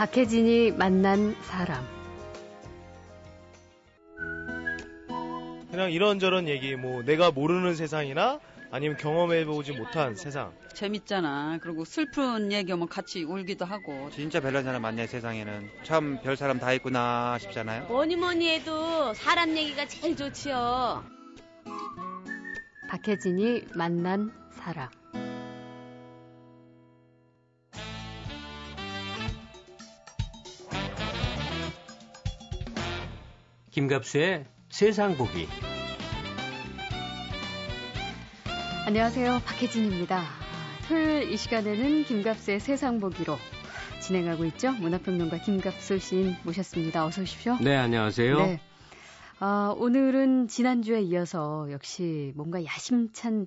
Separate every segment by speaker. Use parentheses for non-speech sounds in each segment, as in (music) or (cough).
Speaker 1: 박혜진이 만난 사람.
Speaker 2: 그냥 이런저런 얘기, 뭐 내가 모르는 세상이나 아니면 경험해보지 못한 세상.
Speaker 3: 재밌잖아. 그리고 슬픈 얘기하면 같이 울기도 하고.
Speaker 4: 진짜 별난 사람 많네 세상에는. 참 별 사람 다 있구나 싶잖아요.
Speaker 5: 뭐니 뭐니 해도 사람 얘기가 제일 좋지요.
Speaker 1: 박혜진이 만난 사람.
Speaker 6: 김갑수의 세상 보기.
Speaker 1: 안녕하세요. 박혜진입니다. 토요일 이 시간에는 김갑수의 세상 보기로 진행하고 있죠. 문화평론가 김갑수 시인 모셨습니다. 어서 오십시오.
Speaker 6: 네, 안녕하세요. 네.
Speaker 1: 아, 오늘은 지난주에 이어서 역시 뭔가 야심찬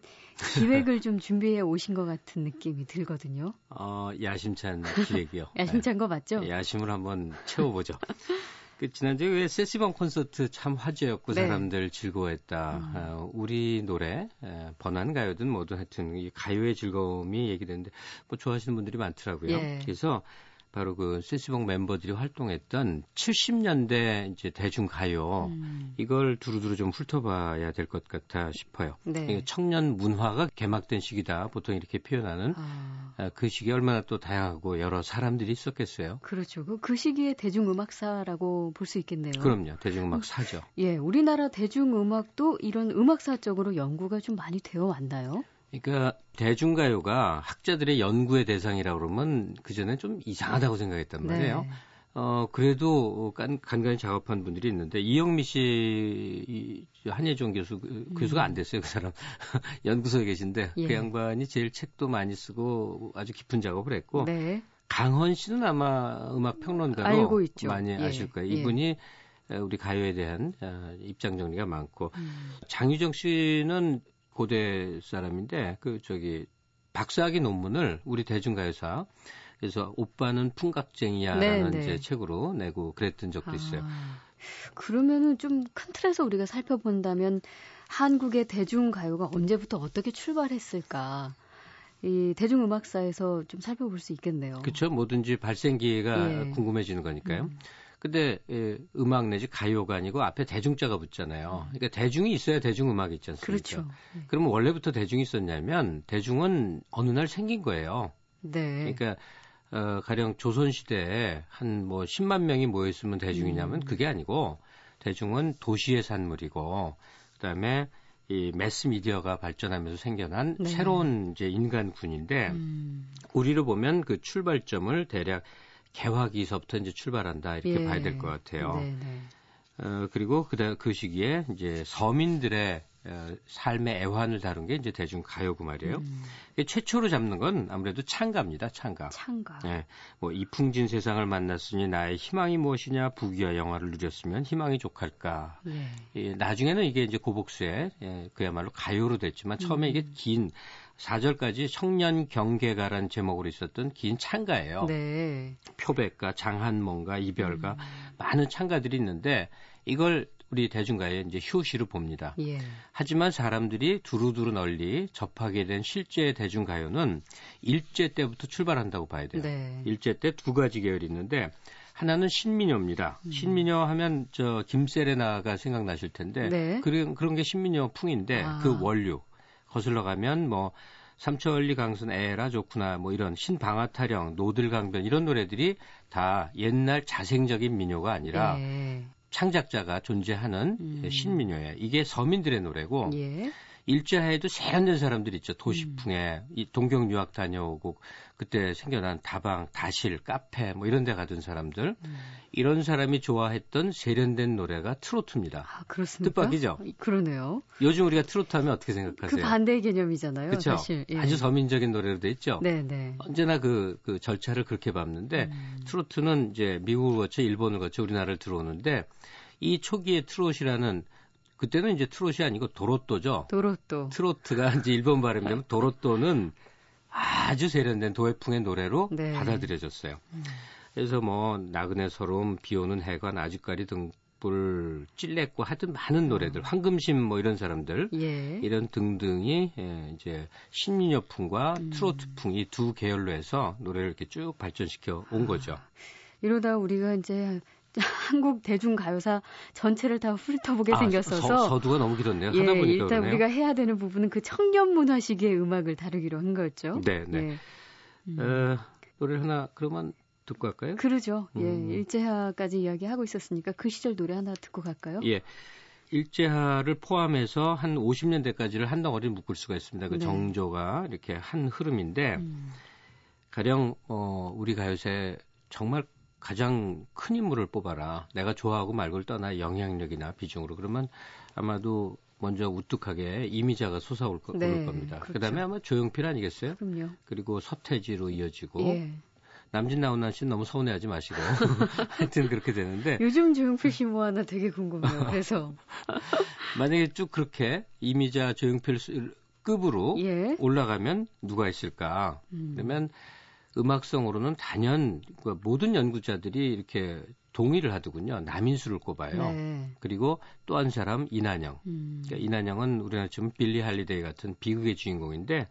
Speaker 1: 기획을 (laughs) 좀 준비해 오신 것 같은 느낌이 들거든요.
Speaker 6: 어, 야심찬 기획이요. (laughs)
Speaker 1: 야심찬 거 맞죠?
Speaker 6: 네, 야심을 한번 채워보죠. (laughs) 그 지난주에 왜 세시방 콘서트 참 화제였고 네. 사람들 즐거워했다. 음. 어, 우리 노래 에, 번안 가요든 뭐든 하여튼 이 가요의 즐거움이 얘기되는데 뭐 좋아하시는 분들이 많더라고요. 예. 그래서 바로 그 세시봉 멤버들이 활동했던 70년대 이제 대중가요 음. 이걸 두루두루 좀 훑어봐야 될 것 같아 싶어요. 네. 청년 문화가 개막된 시기다 보통 이렇게 표현하는 아. 아. 그 시기에 얼마나 또 다양하고 여러 사람들이 있었겠어요.
Speaker 1: 그렇죠. 그, 그 시기에 대중음악사라고 볼 수 있겠네요.
Speaker 6: 그럼요. 대중음악사죠.
Speaker 1: 예, 우리나라 대중음악도 이런 음악사적으로 연구가 좀 많이 되어 왔나요?
Speaker 6: 그러니까 대중가요가 학자들의 연구의 대상이라 고 그러면 그 전에 좀 이상하다고 생각했단 말이에요. 네. 어 그래도 간, 간간히 작업한 분들이 있는데 이영미 씨 한예종 교수 그, 음. 교수가 안 됐어요 그 사람 (laughs) 연구소에 계신데 그 예. 그 양반이 제일 책도 많이 쓰고 아주 깊은 작업을 했고 네. 강헌 씨는 아마 음악 평론가로 많이 예. 아실 거예요. 예. 이분이 예. 우리 가요에 대한 어, 입장 정리가 많고 음. 장유정 씨는 고대 사람인데 그 저기 박사학위 논문을 우리 대중가요사 그래서 오빠는 풍각쟁이야라는 네네. 이제 책으로 내고 그랬던 적도 아, 있어요.
Speaker 1: 그러면은 좀 큰 틀에서 우리가 살펴본다면 한국의 대중가요가 언제부터 어떻게 출발했을까? 이 대중음악사에서 좀 살펴볼 수 있겠네요.
Speaker 6: 그렇죠. 뭐든지 발생기가 예. 궁금해지는 거니까요. 음. 근데 예, 음악 내지 가요가 아니고 앞에 대중자가 붙잖아요. 음. 그러니까 대중이 있어야 대중음악이 있지 않습니까?
Speaker 1: 그렇죠.
Speaker 6: 네. 그러면 원래부터 대중이 있었냐면 대중은 어느 날 생긴 거예요.
Speaker 1: 네.
Speaker 6: 그러니까 어, 가령 조선 시대에 한 뭐 10만 명이 모여 있으면 대중이냐면 음. 그게 아니고 대중은 도시의 산물이고 그다음에 이 매스 미디어가 발전하면서 생겨난 네. 새로운 이제 인간군인데 음. 우리로 보면 그 출발점을 대략 개화기서부터 이제 출발한다 이렇게 예. 봐야 될 것 같아요. 네네. 네. 어, 그리고 그, 그 시기에 이제 서민들의 어, 삶의 애환을 다룬 게 이제 대중 가요그 말이에요. 음. 최초로 잡는 건 아무래도 창가입니다. 창가.
Speaker 1: 창가.
Speaker 6: 예. 뭐 이풍진 세상을 만났으니 나의 희망이 무엇이냐 부귀와 영화를 누렸으면 희망이 족할까. 예. 예, 나중에는 이게 이제 고복수의 예, 그야말로 가요로 됐지만 처음에 음. 이게 긴 4절까지 청년 경계가란 제목으로 있었던 긴 창가예요.
Speaker 1: 네.
Speaker 6: 표백가, 장한몽가, 이별가 음. 많은 창가들이 있는데 이걸 우리 대중가에 이제 효시로 봅니다.
Speaker 1: 예.
Speaker 6: 하지만 사람들이 두루두루 널리 접하게 된 실제 대중가요는 일제 때부터 출발한다고 봐야 돼요. 네. 일제 때 두 가지 계열이 있는데 하나는 신민요입니다. 음. 신민요 하면 저 김세레나가 생각나실 텐데 네. 그런 그런 게 신민요 풍인데 아. 그 원류 거슬러 가면 뭐 삼천리 강순 에라 좋구나 뭐 이런 신방아타령 노들강변 이런 노래들이 다 옛날 자생적인 민요가 아니라 네. 창작자가 존재하는 음. 신민요예요. 이게 서민들의 노래고 예. 일제하에도 세련된 사람들 있죠. 도시풍에 음. 이 동경 유학 다녀오고 그때 생겨난 다방, 다실, 카페 뭐 이런 데 가던 사람들 음. 이런 사람이 좋아했던 세련된 노래가 트로트입니다.
Speaker 1: 아, 그렇습니까?
Speaker 6: 뜻밖이죠?
Speaker 1: 그러네요.
Speaker 6: 요즘 우리가 트로트 하면 어떻게 생각하세요?
Speaker 1: 그 반대의 개념이잖아요.
Speaker 6: 그렇죠.
Speaker 1: 예.
Speaker 6: 아주 서민적인 노래로 돼 있죠.
Speaker 1: 네, 네.
Speaker 6: 언제나 그, 그 절차를 그렇게 밟는데 음. 트로트는 이제 미국을 거쳐 일본을 거쳐 우리나라를 들어오는데 이 초기의 트롯이라는 그때는 이제 트롯이 아니고 도로또죠.
Speaker 1: 도로또.
Speaker 6: 트로트가 이제 일본 발음이면 도로또는 아주 세련된 도해풍의 노래로 네. 받아들여졌어요. 음. 그래서 뭐 나그네 서름, 비오는 해관, 아주까리 등불, 찔레고 하여튼 많은 노래들, 음. 황금심 뭐 이런 사람들 예. 이런 등등이 예, 이제 신민요풍과 음. 트로트풍 이 두 계열로 해서 노래를 이렇게 쭉 발전시켜 온 거죠.
Speaker 1: 이러다 우리가 이제 (laughs) 한국 대중 가요사 전체를 다 훑어보게 아, 생겼어서
Speaker 6: 서, 두가 너무 길었네요.
Speaker 1: 예,
Speaker 6: 하다 보니까
Speaker 1: 일단
Speaker 6: 그러네요.
Speaker 1: 우리가 해야 되는 부분은 그 청년 문화 시기의 음악을 다루기로 한 거죠.
Speaker 6: 네, 네. 예. 음. 어, 노래 하나 그러면 듣고 갈까요?
Speaker 1: 그러죠. 예, 음. 예, 일제하까지 이야기하고 있었으니까 그 시절 노래 하나 듣고 갈까요?
Speaker 6: 예. 일제하를 포함해서 한 50년대까지를 한 덩어리 묶을 수가 있습니다. 그 네. 정조가 이렇게 한 흐름인데 음. 가령 어 우리 가요사에 정말 가장 큰 인물을 뽑아라. 내가 좋아하고 말고를 떠나 영향력이나 비중으로 그러면 아마도 먼저 우뚝하게 이미자가 솟아올 거, 네, 겁니다. 그렇죠. 그다음에 아마 조용필 아니겠어요?
Speaker 1: 그럼요.
Speaker 6: 그리고 서태지로 이어지고 예. 남진 나훈아 씨는 너무 서운해하지 마시고 (laughs) 하여튼 그렇게 되는데
Speaker 1: 요즘 조용필 씨 뭐 하나 되게 궁금해요. 그래서 (laughs)
Speaker 6: 만약에 쭉 그렇게 이미자 조용필 급으로 예. 올라가면 누가 있을까? 음. 그러면 음악성으로는 단연 그 모든 연구자들이 이렇게 동의를 하더군요. 남인수를 꼽아요. 네. 그리고 또 한 사람 이난영. 음. 그러니까 이난영은 우리나라 지금 빌리 할리데이 같은 비극의 주인공인데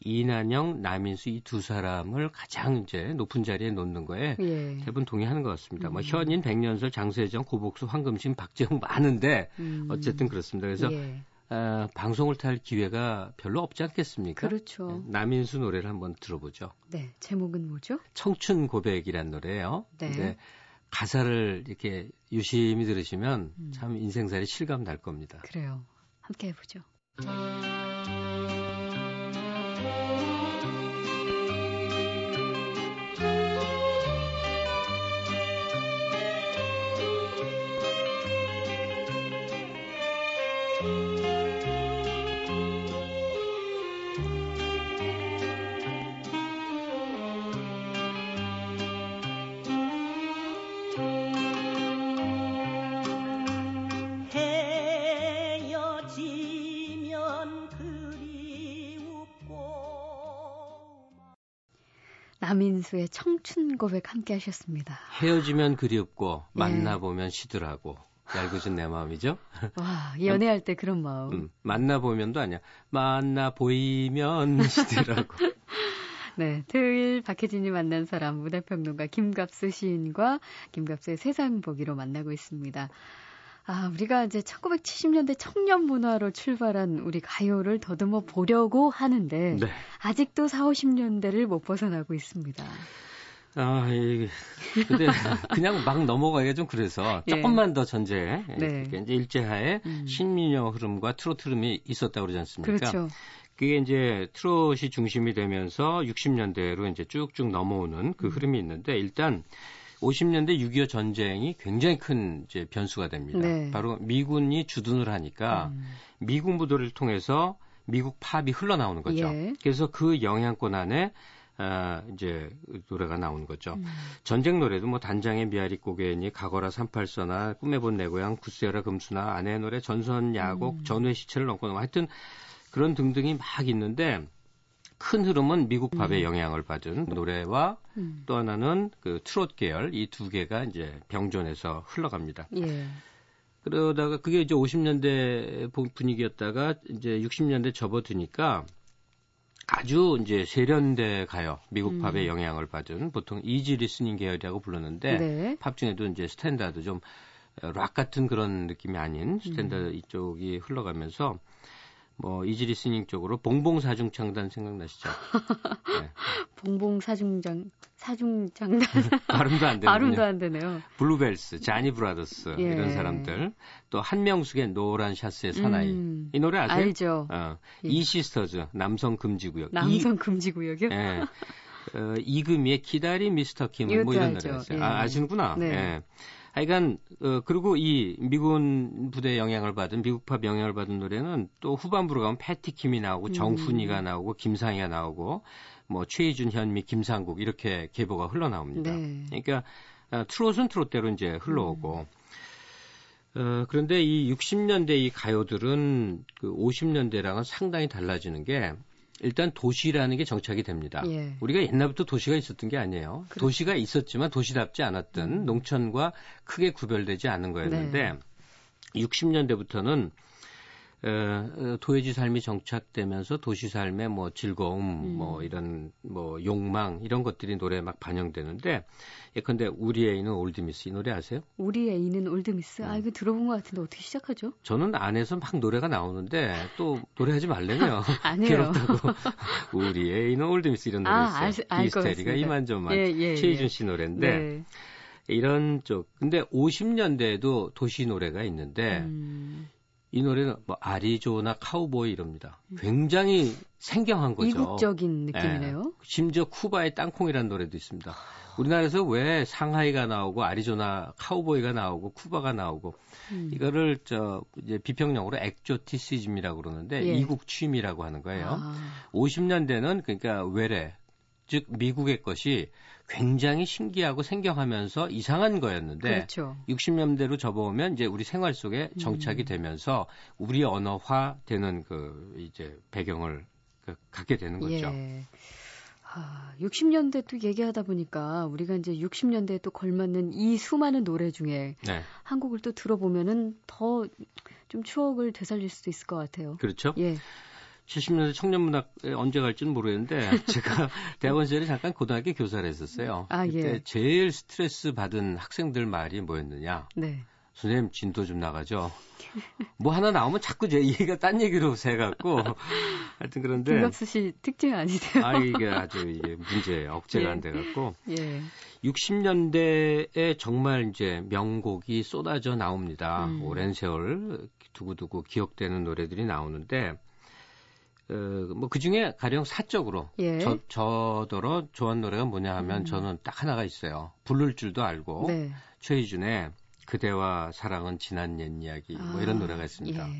Speaker 6: 이난영, 남인수 이 두 사람을 가장 이제 높은 자리에 놓는 거에 예. 대부분 동의하는 것 같습니다. 뭐 음. 뭐 현인, 백년설, 장세정, 고복수, 황금심, 박재홍 많은데 음. 어쨌든 그렇습니다. 그래서 예. 어, 방송을 탈 기회가 별로 없지 않겠습니까?
Speaker 1: 그렇죠. 네,
Speaker 6: 남인수 노래를 한번 들어보죠.
Speaker 1: 네, 제목은 뭐죠?
Speaker 6: 청춘 고백이란 노래예요. 네. 근데 가사를 이렇게 유심히 들으시면 음. 참 인생살이 실감 날 겁니다.
Speaker 1: 그래요. 함께 해보죠. 남인수의 청춘 고백 함께 하셨습니다.
Speaker 6: 헤어지면 그리웠고 예. 만나보면 시들하고 얄궂은 내 마음이죠. (laughs)
Speaker 1: 와 연애할 때 그런 마음. 음,
Speaker 6: 만나보면도 아니야. 만나보이면 (laughs) 시들하고.
Speaker 1: 네, 토요일 박혜진이 만난 사람 문화평론가 김갑수 시인과 김갑수의 세상 보기로 만나고 있습니다. 아, 우리가 이제 1970년대 청년 문화로 출발한 우리 가요를 더듬어 보려고 하는데 네. 아직도 4, 50년대를 못 벗어나고 있습니다.
Speaker 6: 아, 이게 근데 (laughs) 그냥 막 넘어가기가 좀 그래서 예. 조금만 더 전제 네. 이제 일제하에 음. 신민요 흐름과 트로트 흐름이 있었다고 그러지 않습니까?
Speaker 1: 그렇죠.
Speaker 6: 그게 이제 트롯이 중심이 되면서 60년대로 이제 쭉쭉 넘어오는 그 음. 흐름이 있는데 일단 50년대 6.25 전쟁이 굉장히 큰 이제 변수가 됩니다. 네. 바로 미군이 주둔을 하니까 음. 미군 부도를 통해서 미국 팝이 흘러나오는 거죠. 예. 그래서 그 영향권 안에 아, 이제 노래가 나오는 거죠. 음. 전쟁 노래도 뭐 단장의 미아리 고개니 가거라 38서나 꿈에 본 내 고향 구세라 금수나 아내 노래 전선 야곡 음. 전회 시체를 넘고 하여튼 그런 등등이 막 있는데 큰 흐름은 미국 팝의 음. 영향을 받은 노래와 음. 또 하나는 그 트롯 계열 이 두 개가 이제 병존해서 흘러갑니다.
Speaker 1: 예.
Speaker 6: 그러다가 그게 이제 50년대 분위기였다가 이제 60년대 접어드니까 아주 이제 세련돼 가요. 미국 팝의 음. 영향을 받은 보통 easy listening 계열이라고 부르는데 네. 팝 중에도 이제 스탠다드 좀 락 같은 그런 느낌이 아닌 스탠다드 음. 이쪽이 흘러가면서 뭐 easy listening 쪽으로 봉봉 사중창단 생각나시죠? (laughs)
Speaker 1: 네. 봉봉 사중장 사중장단 (laughs)
Speaker 6: 발음도 안 되네요.
Speaker 1: 발음도 안 되네요.
Speaker 6: 블루벨스, 자니 브라더스 예. 이런 사람들 또 한명숙의 노란 샤스의 사나이 음, 이 노래 아세요?
Speaker 1: 알죠.
Speaker 6: 어, 예. 이 시스터즈 남성 금지 구역.
Speaker 1: 남성 금지 구역이요?
Speaker 6: 예. 어, 이금희의 키다리 미스터 킴 뭐 이런 노래였어요. 예. 아, 아시는구나. 네. 예. 하여간 어 그리고 이 미군 부대 영향을 받은 미국팝 영향을 받은 노래는 또 후반부로 가면 패티킴이 나오고 음. 정훈희가 나오고 김상희가 나오고 뭐 최희준, 현미, 김상국 이렇게 계보가 흘러나옵니다. 네. 그러니까 어, 트롯은 트롯대로 이제 흘러오고 음. 어, 그런데 이 60년대 이 가요들은 그 50년대랑은 상당히 달라지는 게 일단 도시라는 게 정착이 됩니다. 예. 우리가 옛날부터 도시가 있었던 게 아니에요. 그렇죠. 도시가 있었지만 도시답지 않았던 음. 농촌과 크게 구별되지 않은 거였는데 네. 60년대부터는 어, 도회지 삶이 정착되면서 도시 삶의 뭐 즐거움, 음. 뭐 이런 뭐 욕망 이런 것들이 노래에 막 반영되는데 예컨대 우리 애인은 올드미스 이 노래 아세요?
Speaker 1: 우리 애인은 올드미스. 음. 아 이거 들어본 것 같은데 어떻게 시작하죠?
Speaker 6: 저는 안에서 막 노래가 나오는데 또 노래하지 말래요. (laughs)
Speaker 1: 아니에요.
Speaker 6: 괴롭다고. (laughs) 우리 애인은 올드미스 이런 노래 아, 있어요. 알, 히스테리가 이만저만 예, 예, 최희준 예. 씨 노래인데 네. 이런 쪽 근데 50년대에도 도시 노래가 있는데 음. 이 노래는 뭐 아리조나 카우보이 이럽니다. 음. 굉장히 생경한 거죠.
Speaker 1: 이국적인 느낌이네요. 네.
Speaker 6: 심지어 쿠바의 땅콩이라는 노래도 있습니다. 우리나라에서 왜 상하이가 나오고 아리조나 카우보이가 나오고 쿠바가 나오고 음. 이거를 저 이제 비평용어로 액조티시즘이라고 그러는데 예. 이국 취미라고 하는 거예요. 아. 50년대는 그러니까 외래 즉 미국의 것이 굉장히 신기하고 생경하면서 이상한 거였는데 그렇죠. 60년대로 접어오면 이제 우리 생활 속에 정착이 음. 되면서 우리 언어화 되는 그 이제 배경을 그 갖게 되는 거죠. 예.
Speaker 1: 아, 60년대 또 얘기하다 보니까 우리가 이제 60년대에 또 걸맞는 이 수많은 노래 중에 네. 한 곡을 또 들어보면은 더 좀 추억을 되살릴 수도 있을 것 같아요.
Speaker 6: 그렇죠. 예. 70년대 청년문학에 언제 갈지는 모르겠는데 (laughs) 제가 대학원 시절에 잠깐 고등학교 교사를 했었어요. 아, 그때 예. 제일 스트레스 받은 학생들 말이 뭐였느냐? 네. 선생님 진도 좀 나가죠. 뭐 하나 나오면 자꾸 제 얘기가 딴 얘기로 새 갖고 (laughs) 하여튼 그런데
Speaker 1: 김갑수 씨 특징 아니세요?
Speaker 6: 아 이게 아주 이게 문제예요. 억제가 예. 안 돼 갖고 예. 60년대에 정말 이제 명곡이 쏟아져 나옵니다. 음. 오랜 세월 두고두고 기억되는 노래들이 나오는데 어, 뭐 그 중에 가령 사적으로 예. 저 저더러 좋아하는 노래가 뭐냐 하면 음. 저는 딱 하나가 있어요. 부를 줄도 알고 네. 최희준의 그대와 사랑은 지난 옛 이야기 뭐 이런 아, 노래가 있습니다. 예.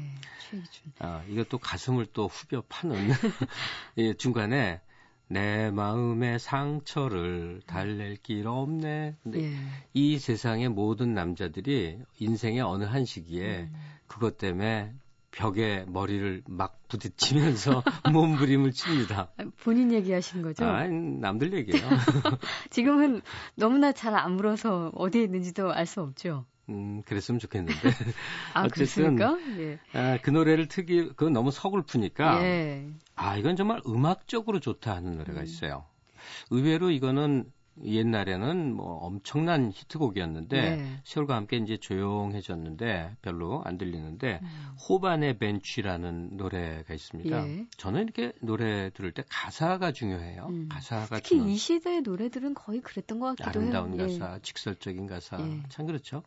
Speaker 6: 최희준. 아 이것도 가슴을 또 후벼 파는 (laughs) (laughs) 예, 중간에 내 마음의 상처를 달랠 길 없네. 예. 이 세상의 모든 남자들이 인생의 어느 한 시기에 음. 그것 때문에 벽에 머리를 막 부딪히면서 (laughs) 몸부림을 칩니다.
Speaker 1: 본인 얘기하시는 거죠?
Speaker 6: 아, 남들 얘기예요. (laughs)
Speaker 1: 지금은 너무나 잘 안 물어서 어디에 있는지도 알 수 없죠.
Speaker 6: 음, 그랬으면 좋겠는데.
Speaker 1: 아, 어쨌든 예.
Speaker 6: 아, 그 노래를 특이 그건 너무 서글프니까 예. 아, 이건 정말 음악적으로 좋다 하는 노래가 음. 있어요. 의외로 이거는 옛날에는 뭐 엄청난 히트곡이었는데 네. 세월과 함께 이제 조용해졌는데 별로 안 들리는데 음. 호반의 벤치라는 노래가 있습니다. 예. 저는 이렇게 노래 들을 때 가사가 중요해요. 음. 가사가
Speaker 1: 특히 이 시대의 노래들은 거의 그랬던 것 같기도
Speaker 6: 아름다운 해요. 아름다운 가사, 예. 직설적인 가사 예. 참 그렇죠.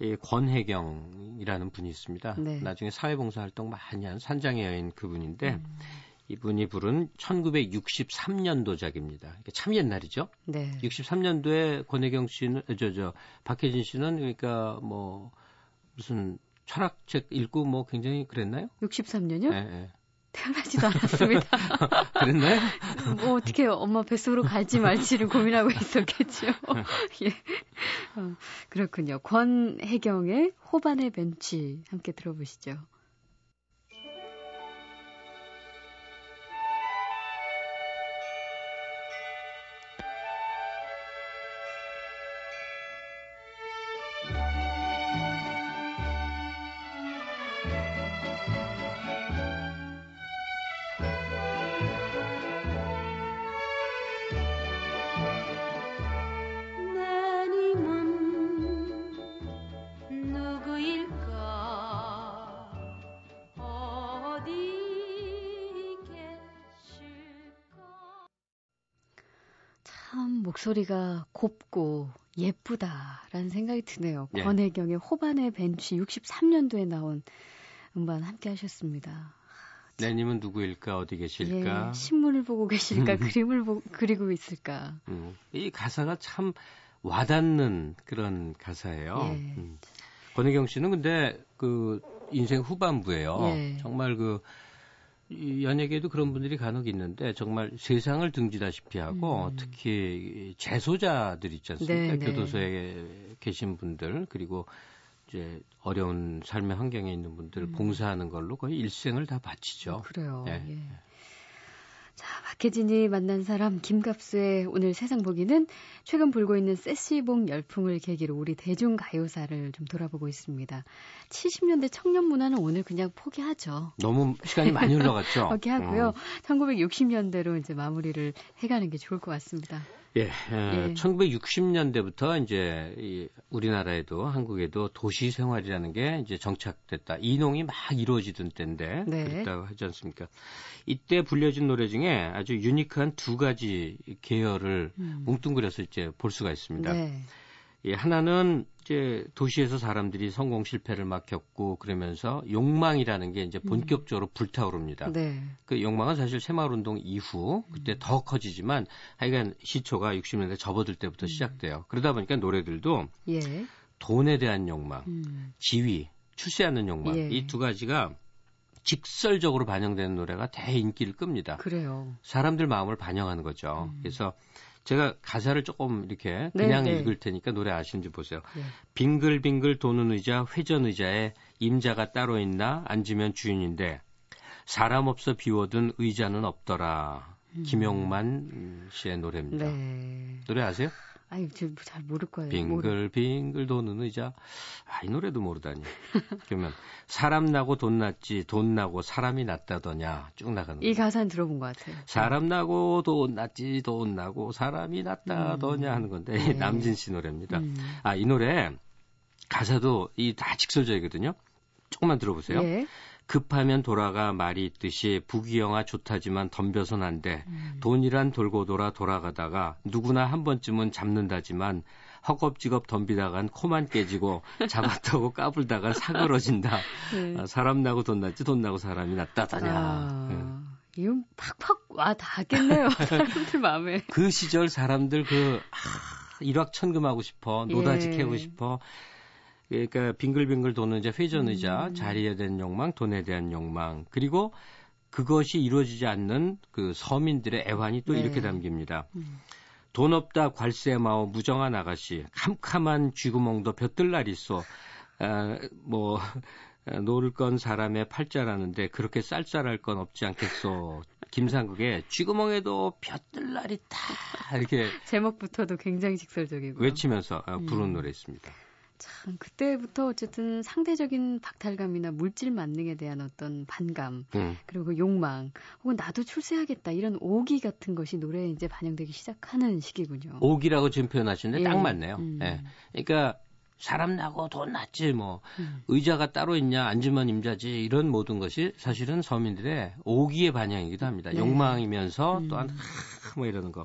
Speaker 6: 이 권혜경이라는 분이 있습니다. 네. 나중에 사회봉사 활동 많이 한 산장의 여인 그분인데 음. 이분이 부른 1963년도작입니다. 참 옛날이죠. 네. 63년도에 권혜경 씨는 저저 저, 박혜진 씨는 그러니까 뭐 무슨 철학책 읽고 뭐 굉장히 그랬나요?
Speaker 1: 63년요? 네, 네. 태어나지도 않았습니다. (laughs)
Speaker 6: 그랬나요? (laughs)
Speaker 1: 뭐 어떻게 엄마 뱃속으로 갈지 말지를 고민하고 있었겠죠. (laughs) 예. 어, 그렇군요. 권혜경의 호반의 벤치 함께 들어보시죠. 목소리가 곱고 예쁘다라는 생각이 드네요. 예. 권혜경의 호반의 벤치 63년도에 나온 음반 함께 하셨습니다.
Speaker 6: 내님은 누구일까 어디 계실까?
Speaker 1: 예, 신문을 보고 계실까? 그림을 보, 그리고 있을까?
Speaker 6: 음, 이 가사가 참 와닿는 그런 가사예요. 예. 음. 권혜경 씨는 근데 그 인생 후반부예요. 예. 정말 그 이 연예계에도 그런 분들이 간혹 있는데 정말 세상을 등지다시피 하고 음. 특히 재소자들 있지 않습니까? 네, 네. 교도소에 계신 분들 그리고 이제 어려운 삶의 환경에 있는 분들을 음. 봉사하는 걸로 거의 일생을 다 바치죠.
Speaker 1: 그래요. 예. 예. 자, 박혜진이 만난 사람 김갑수의 오늘 세상 보기는 최근 불고 있는 세시봉 열풍을 계기로 우리 대중 가요사를 좀 돌아보고 있습니다. 70년대 청년 문화는 오늘 그냥 포기하죠.
Speaker 6: 너무 시간이 많이 흘러갔죠. (laughs)
Speaker 1: 포기하고요. 어. 1960년대로 이제 마무리를 해가는 게 좋을 것 같습니다.
Speaker 6: 예, 예. 1960년대부터 이제 이 우리나라에도 한국에도 도시 생활이라는 게 이제 정착됐다. 이농이 막 이루어지던 때인데 네. 그랬다고 하지 않습니까? 이때 불려진 노래 중에 아주 유니크한 두 가지 계열을 음. 뭉뚱그려서 이제 볼 수가 있습니다. 네. 예, 하나는 이제 도시에서 사람들이 성공 실패를 막 겪고 그러면서 욕망이라는 게 이제 음. 본격적으로 음. 불타오릅니다. 네. 그 욕망은 사실 새마을 운동 이후 그때 음. 더 커지지만 하여간 시초가 60년대 접어들 때부터 음. 시작돼요. 그러다 보니까 노래들도 예. 돈에 대한 욕망, 음. 지위, 출세하는 욕망 예. 이두 가지가 직설적으로 반영되는 노래가 대인기를 끕니다.
Speaker 1: 그래요.
Speaker 6: 사람들 마음을 반영하는 거죠. 음. 그래서 제가 가사를 조금 이렇게 네, 그냥 네, 읽을 테니까 노래 아시는지 보세요. 네. 빙글빙글 도는 의자, 회전 의자에 임자가 따로 있나 앉으면 주인인데 사람 없어 비워둔 의자는 없더라. 음. 김용만 씨의 노래입니다. 네. 노래 아세요?
Speaker 1: 아유, 저잘 모를 거예요.
Speaker 6: 빙글 빙글 도는 의자. 아, 이 노래도 모르다니. 그러면 사람 나고 돈 났지 돈 나고 사람이 났다더냐 쭉 나가는
Speaker 1: 이 가사는 들어본 것 같아요.
Speaker 6: 사람 나고 돈 났지 돈 나고 사람이 났다더냐 음. 하는 건데 네. (laughs) 남진 씨 노래입니다. 음. 아 이 노래 가사도 이 다 직설적이거든요. 조금만 들어보세요. 예. 급하면 돌아가 말이 있듯이 부귀영화 좋다지만 덤벼선 안 돼. 음. 돈이란 돌고 돌아 돌아가다가 누구나 한 번쯤은 잡는다지만 허겁지겁 덤비다간 코만 깨지고 (laughs) 잡았다고 까불다간 사그러진다. 네. 아, 사람 나고 돈 났지 돈 나고 사람이 낫다더냐. 아,
Speaker 1: 네. 이건 팍팍 와 닿겠네요. (laughs) 사람들 마음에.
Speaker 6: 그 시절 사람들 그 아, 일확천금하고 싶어 노다지 예. 캐고 싶어 그러니까 빙글빙글 도는 이제 회전 의자, 음. 자리에 대한 욕망, 돈에 대한 욕망, 그리고 그것이 이루어지지 않는 그 서민들의 애환이 또 네. 이렇게 담깁니다. 음. 돈 없다 괄세 마오 무정한 아가씨, 캄캄한 쥐구멍도 볕들 날 있어. 아, 뭐 노를 건 사람의 팔자라는데 그렇게 쌀쌀할 건 없지 않겠소. 김상국의 쥐구멍에도 볕들 날이 다 이렇게 (laughs)
Speaker 1: 제목부터도 굉장히 직설적이고
Speaker 6: 외치면서 아, 부른 음. 노래 있습니다.
Speaker 1: 참 그때부터 어쨌든 상대적인 박탈감이나 물질 만능에 대한 어떤 반감 음. 그리고 욕망 혹은 나도 출세하겠다 이런 오기 같은 것이 노래에 이제 반영되기 시작하는 시기군요.
Speaker 6: 오기라고 지금 표현하시는데 예. 딱 맞네요. 음. 예. 그러니까 사람 나고 돈 났지 뭐 음. 의자가 따로 있냐 앉으면 임자지 이런 모든 것이 사실은 서민들의 오기의 반영이기도 합니다. 네. 욕망이면서 음. 또한 뭐 이러는 거.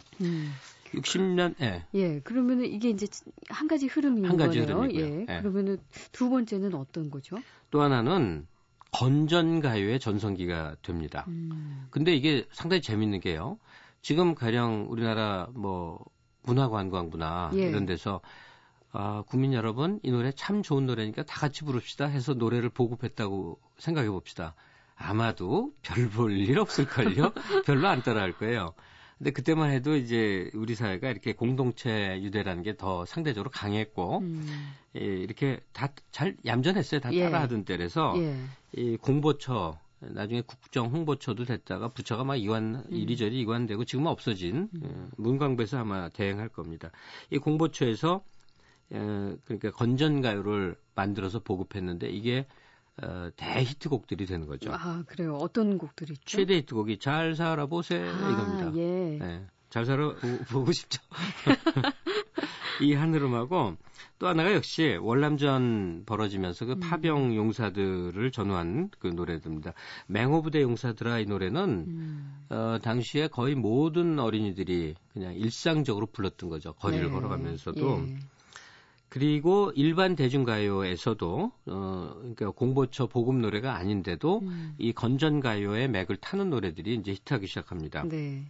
Speaker 6: 음. 60년, 예.
Speaker 1: 예, 그러면은 이게 이제 한 가지 흐름인 한 가지 거네요. 흐름이고요. 예. 예. 그러면은 두 번째는 어떤 거죠?
Speaker 6: 또 하나는 건전 가요의 전성기가 됩니다. 음. 근데 이게 상당히 재밌는 게요. 지금 가령 우리나라 뭐 문화관광부나 예. 이런 데서 아, 국민 여러분, 이 노래 참 좋은 노래니까 다 같이 부릅시다 해서 노래를 보급했다고 생각해 봅시다. 아마도 별 볼 일 없을걸요? (laughs) 별로 안 따라할 거예요. 근데 그때만 해도 이제 우리 사회가 이렇게 공동체 유대라는 게 더 상대적으로 강했고 음. 예, 이렇게 다 잘 얌전했어요. 다 예. 따라하던 때라서 예. 이 공보처 나중에 국정 홍보처도 됐다가 부처가 막 이관 음. 이리저리 이관되고 지금은 없어진 음. 예, 문광부에서 아마 대행할 겁니다. 이 공보처에서 에, 그러니까 건전가요를 만들어서 보급했는데 이게 어, 대히트곡들이 되는 거죠.
Speaker 1: 아, 그래요. 어떤 곡들이 있죠?
Speaker 6: 최대 히트곡이 잘 살아보세 아, 이겁니다. 예. 네, 잘 살아 보고 싶죠. (laughs) 이 한흐름하고 또 하나가 역시 월남전 벌어지면서 그 음. 파병 용사들을 전후한 그 노래들입니다. 맹호부대 용사들아 이 노래는 음. 어, 당시에 거의 모든 어린이들이 그냥 일상적으로 불렀던 거죠. 거리를 네. 걸어가면서도. 예. 그리고 일반 대중가요에서도 어 그러니까 공보처 보급 노래가 아닌데도 음. 이 건전가요의 맥을 타는 노래들이 이제 히트하기 시작합니다. 네.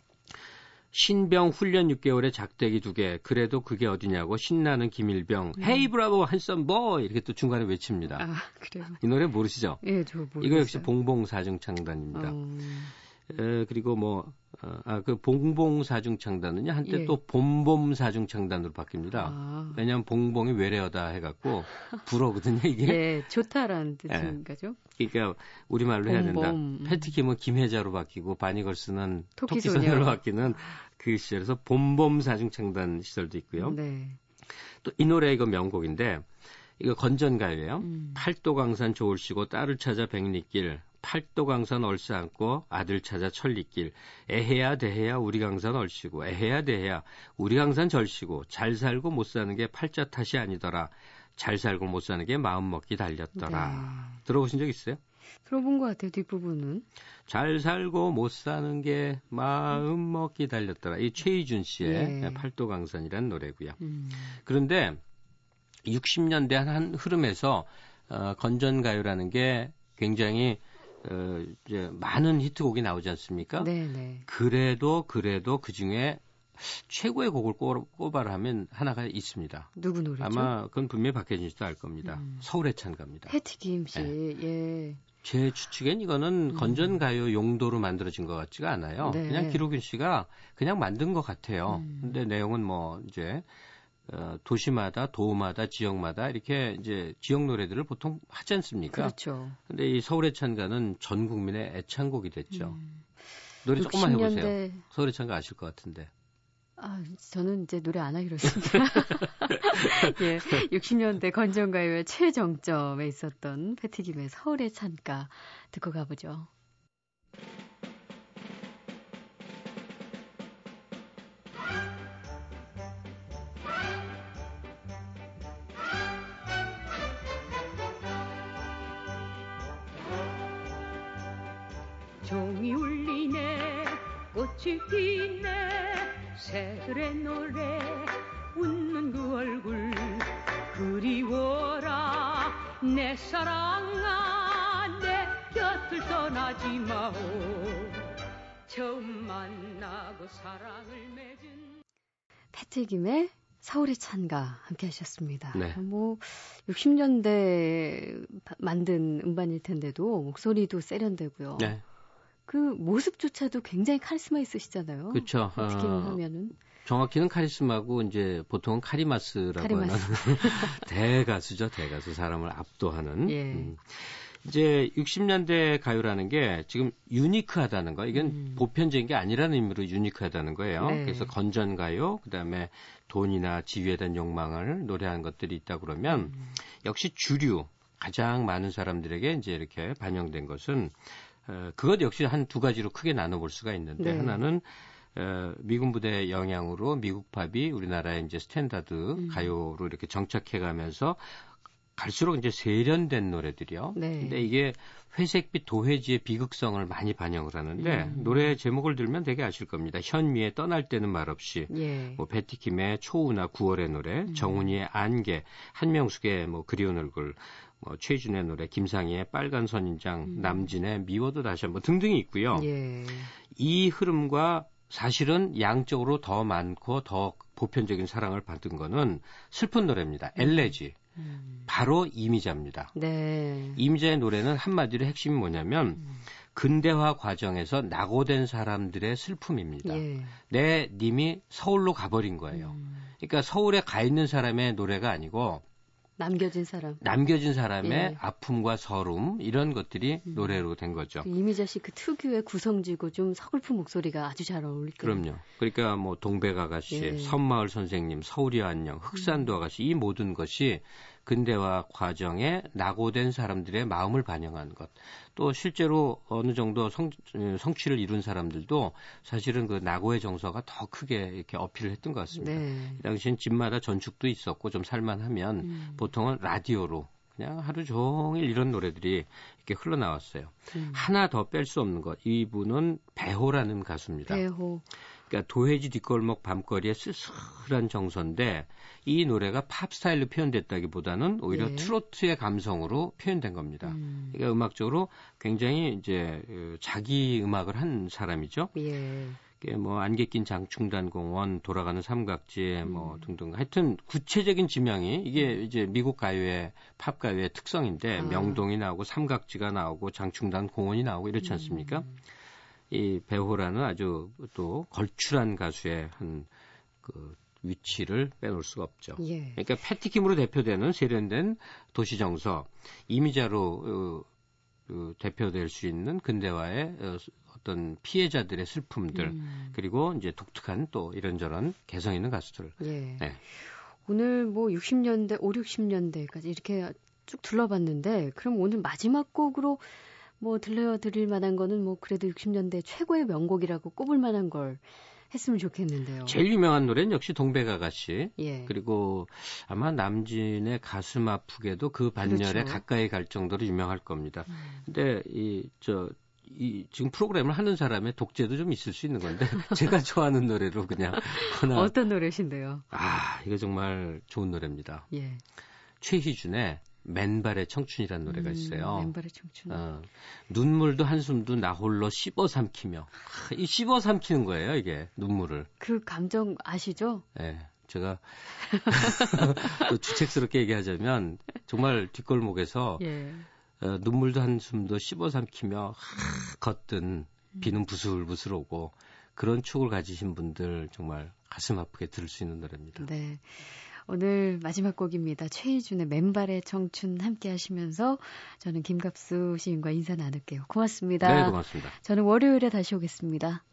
Speaker 6: 신병 훈련 6개월에 작대기 2개. 그래도 그게 어디냐고 신나는 김일병. 음. 헤이 브라보 한썸 보 이렇게 또 중간에 외칩니다. 아, 그래요. 이 노래 모르시죠?
Speaker 1: 예, 저 모르겠어요.
Speaker 6: 이거 역시 봉봉 사중창단입니다. 어... 에, 그리고 뭐 어, 아, 그 봉봉 사중 창단은요 한때 예. 또 봄봄 사중 창단으로 바뀝니다. 아. 왜냐하면 봉봉이 외래어다 해갖고 불어거든요 이게.
Speaker 1: 예, 좋다라는 뜻인 (laughs) 예. 거죠.
Speaker 6: 그러니까 우리 말로 해야 된다. 패티킴은 김혜자로 바뀌고 바니걸스는 토끼소녀로 바뀌는 그 시절에서 봄봄 사중 창단 시절도 있고요. 네. 또 이 노래 이거 명곡인데 이거 건전가요예요. 음. 팔도강산 좋을시고 딸을 찾아 백리길 팔도강산 얼싸 안고 아들 찾아 천리길 애해야 대해야 우리 강산 얼씨고 애해야 대해야 우리 강산 절시고 잘 살고 못 사는 게 팔자 탓이 아니더라 잘 살고 못 사는 게 마음 먹기 달렸더라 네. 들어보신 적 있어요?
Speaker 1: 들어본 것 같아요 뒷부분은
Speaker 6: 잘 살고 못 사는 게 마음 먹기 달렸더라 이 최희준 씨의 네. 팔도강산이라는 노래고요 음. 그런데 60년대 한 흐름에서 어, 건전가요라는 게 굉장히 어, 이제 많은 히트곡이 나오지 않습니까? 네네. 네. 그래도 그래도 그 중에 최고의 곡을 꼽아라면 하나가 있습니다.
Speaker 1: 누구 노래죠?
Speaker 6: 아마 그건 분명히 박혜진 씨도 알 겁니다. 음. 서울의 찬가입니다.
Speaker 1: 해티김 씨. 네. 예.
Speaker 6: 제 추측엔 이거는 음. 건전 가요 용도로 만들어진 것 같지가 않아요. 네. 그냥 기록윤 씨가 그냥 만든 것 같아요. 음. 근데 내용은 뭐 이제 어, 도시마다 도마다 지역마다 이렇게 이제 지역 노래들을 보통 하지 않습니까?
Speaker 1: 그렇죠.
Speaker 6: 근데 이 서울의 찬가는 전 국민의 애창곡이 됐죠. 음. 노래 조금만 해보세요. 서울의 찬가 아실 것 같은데.
Speaker 1: 아, 저는 이제 노래 안 하기로 했습니다. (laughs) 예, 60년대 건전가요의 최정점에 있었던 패티김의 서울의 찬가 듣고 가보죠.
Speaker 7: 꽃이 피네 새들의 노래 웃는 그 얼굴 그리워라 내 사랑아 내 곁을 떠나지 마오 처음 만나고 사랑을 맺은
Speaker 1: 패트김의 서울의 찬가 함께 하셨습니다. 네. 뭐 60년대 만든 음반일 텐데도 목소리도 세련되고요. 네. 그 모습조차도 굉장히 카리스마 있으시잖아요.
Speaker 6: 그렇죠.
Speaker 1: 어떻게 어, 하면은
Speaker 6: 정확히는 카리스마고 이제 보통은 카리마스라고 카리마스. 하는 (laughs) 대가수죠. 대가수 사람을 압도하는. 예. 음. 이제 60년대 가요라는 게 지금 유니크하다는 거, 이건 음. 보편적인 게 아니라는 의미로 유니크하다는 거예요. 네. 그래서 건전 가요, 그다음에 돈이나 지위에 대한 욕망을 노래하는 것들이 있다 그러면 음. 역시 주류 가장 많은 사람들에게 이제 이렇게 반영된 것은 어, 그것 역시 한 두 가지로 크게 나눠볼 수가 있는데 네. 하나는 어, 미군 부대 영향으로 미국 팝이 우리나라의 이제 스탠다드 음. 가요로 이렇게 정착해가면서 갈수록 이제 세련된 노래들이요. 네. 근데 이게 회색빛 도회지의 비극성을 많이 반영을 하는데 음. 노래 제목을 들면 되게 아실 겁니다. 현미의 떠날 때는 말없이, 예. 뭐 패티김의 초우나 9월의 노래, 음. 정훈이의 안개, 한명숙의 뭐 그리운 얼굴, 뭐 최준의 노래, 김상희의 빨간 선인장, 음. 남진의 미워도 다시 한번 등등이 있고요. 예. 이 흐름과 사실은 양적으로 더 많고 더 보편적인 사랑을 받은 거는 슬픈 노래입니다. 음. 엘레지. 음. 바로 이미자입니다. 네. 이미자의 노래는 한마디로 핵심이 뭐냐면 음. 근대화 과정에서 낙오된 사람들의 슬픔입니다. 예. 내 님이 서울로 가버린 거예요. 음. 그러니까 서울에 가 있는 사람의 노래가 아니고
Speaker 1: 남겨진 사람.
Speaker 6: 남겨진 사람의 예. 아픔과 서름 이런 것들이 음. 노래로 된 거죠.
Speaker 1: 그 이미자 씨 그 특유의 구성지고 좀 서글픈 목소리가 아주 잘 어울릴
Speaker 6: 거예요. 그럼요. 그러니까 뭐 동백 아가씨, 예. 선마을 선생님, 서울이 안녕, 흑산도 음. 아가씨 이 모든 것이 근대화 과정에 낙오된 사람들의 마음을 반영한 것. 또 실제로 어느 정도 성, 성취를 이룬 사람들도 사실은 그 낙오의 정서가 더 크게 이렇게 어필을 했던 것 같습니다. 네. 이 당시엔 집마다 전축도 있었고 좀 살만하면 음. 보통은 라디오로 그냥 하루 종일 이런 노래들이 이렇게 흘러나왔어요. 음. 하나 더 뺄 수 없는 것. 이분은 배호라는 가수입니다.
Speaker 1: 배호.
Speaker 6: 그러니까 도해지 뒷골목 밤거리의 쓸쓸한 정서인데 이 노래가 팝 스타일로 표현됐다기보다는 오히려 예. 트로트의 감성으로 표현된 겁니다. 음. 그러니까 음악적으로 굉장히 이제 그 자기 음악을 한 사람이죠. 예. 뭐 안개 낀 장충단 공원, 돌아가는 삼각지 뭐 음. 등등 하여튼 구체적인 지명이 이게 음. 이제 미국 가요의 팝 가요의 특성인데 아. 명동이 나오고 삼각지가 나오고 장충단 공원이 나오고 이렇지 않습니까? 음. 이 배호라는 아주 또 걸출한 가수의 한그 위치를 빼놓을 수가 없죠. 예. 그러니까 패티킴으로 대표되는 세련된 도시 정서, 이미자로 어, 그 대표될 수 있는 근대화의 어, 어떤 피해자들의 슬픔들 음. 그리고 이제 독특한 또 이런저런 개성 있는 가수들. 예. 네.
Speaker 1: 오늘 뭐 60년대, 5, 60년대까지 이렇게 쭉 둘러봤는데 그럼 오늘 마지막 곡으로 뭐 들려드릴 만한 거는 뭐 그래도 60년대 최고의 명곡이라고 꼽을 만한 걸 했으면 좋겠는데요.
Speaker 6: 제일 유명한 노래는 역시 동백아가씨. 예. 그리고 아마 남진의 가슴 아프게도 그 반열에 그렇죠. 가까이 갈 정도로 유명할 겁니다. 음. 근데 이 저 이 지금 프로그램을 하는 사람의 독재도 좀 있을 수 있는 건데 (laughs) 제가 좋아하는 노래로 그냥
Speaker 1: 하나 어떤 노래신데요?
Speaker 6: 아 이거 정말 좋은 노래입니다. 예. 최희준의 맨발의 청춘이라는 노래가 음, 있어요.
Speaker 1: 음, 맨발의 청춘. 어,
Speaker 6: 눈물도 한숨도 나 홀로 씹어 삼키며 이 씹어 삼키는 거예요 이게 눈물을.
Speaker 1: 그 감정 아시죠?
Speaker 6: 네. 제가 (laughs) 또 주책스럽게 얘기하자면 정말 뒷골목에서 예. 어, 눈물도 한숨도 씹어 삼키며 하, 걷든 비는 부슬부슬 오고 그런 추억을 가지신 분들 정말 가슴 아프게 들을 수 있는 노래입니다.
Speaker 1: 네. 오늘 마지막 곡입니다. 최희준의 맨발의 청춘 함께 하시면서 저는 김갑수 시인과 인사 나눌게요. 고맙습니다.
Speaker 6: 네, 고맙습니다.
Speaker 1: 저는 월요일에 다시 오겠습니다.